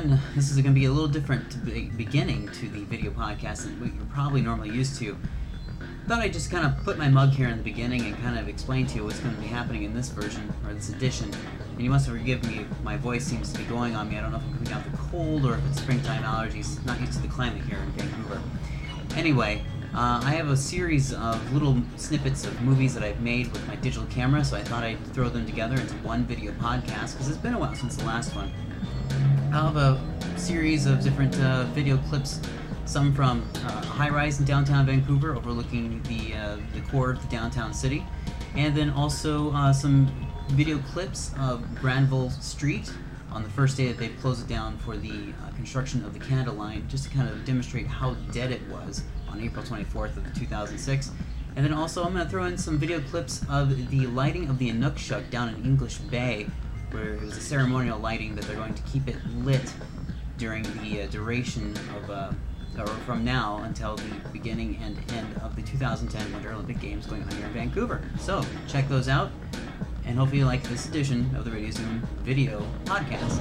everyone. This is going to be a little different to be- beginning to the video podcast than what you're probably normally used to. Thought I'd just kind of put my mug here in the beginning and kind of explain to you what's going to be happening in this version or this edition. And you must forgive me, my voice seems to be going on me. I don't know if I'm coming with the cold or if it's springtime allergies. Not used to the climate here in Vancouver. Anyway, uh, I have a series of little snippets of movies that I've made with my digital camera, so I thought I'd throw them together into one video podcast because it's been a while since the last one. I'll have a series of different uh, video clips, some from uh, high rise in downtown Vancouver overlooking the, uh, the core of the downtown city, and then also uh, some video clips of Granville Street on the first day that they've closed it down for the uh, construction of the Canada Line, just to kind of demonstrate how dead it was on April 24th of 2006. And then also I'm going to throw in some video clips of the lighting of the Inukshuk down in English Bay, where it was a ceremonial lighting that they're going to keep it lit during the uh, duration of, uh, or from now until the beginning and end of the 2010 Winter Olympic Games going on here in Vancouver. So check those out, and hopefully you like this edition of the Radio Zoom video podcast.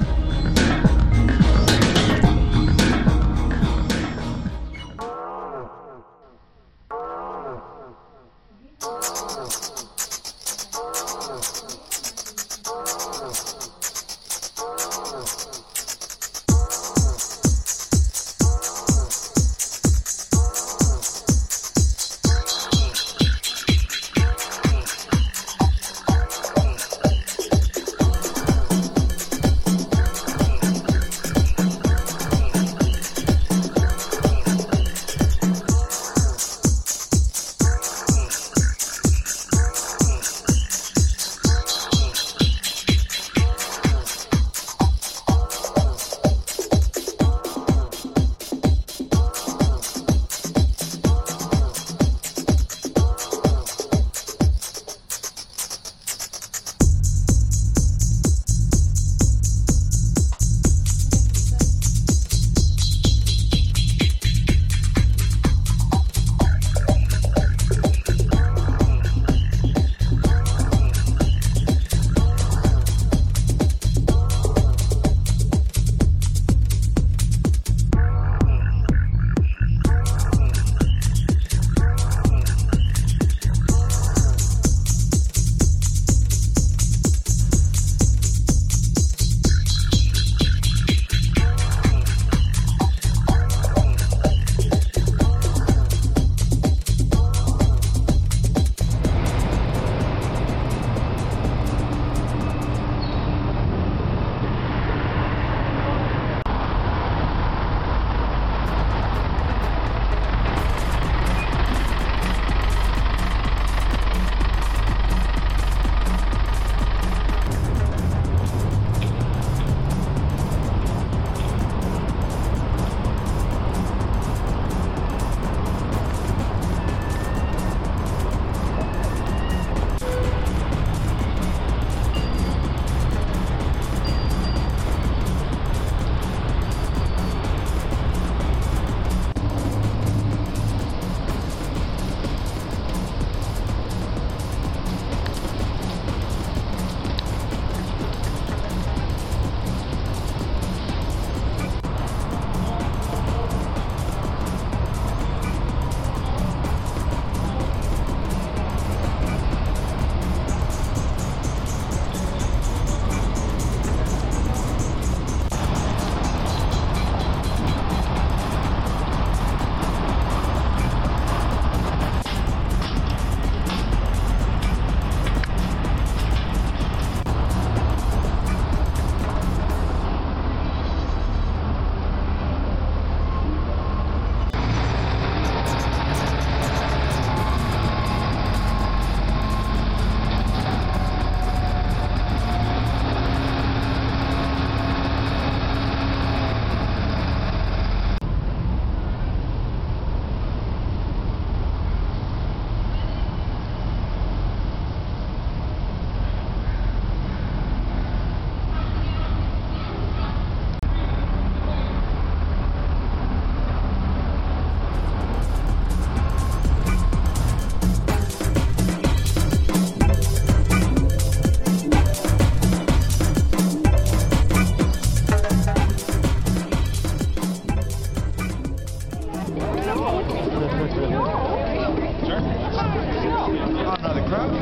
Bugs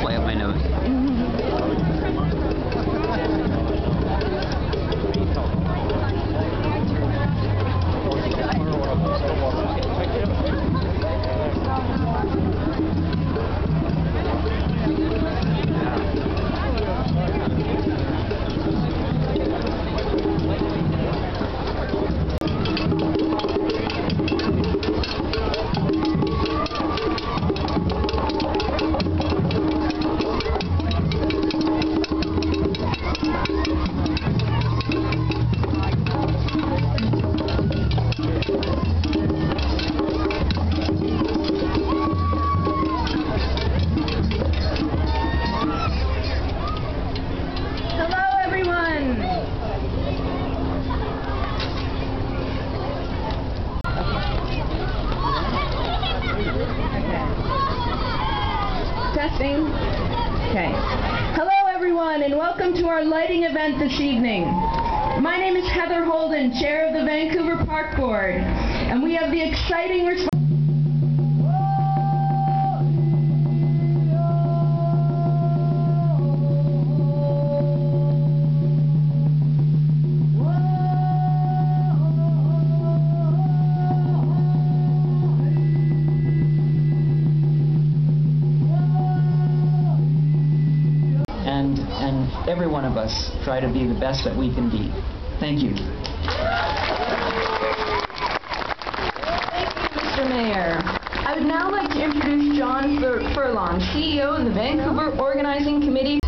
fly up my nose. Okay. Hello, everyone, and welcome to our lighting event this evening. My name is Heather Holden, Chair of the Vancouver Park Board, and we have the exciting response. And and every one of us try to be the best that we can be. Thank you. Thank you, Mr. Mayor. I would now like to introduce John Fur- Furlong, CEO of the Vancouver Organizing Committee.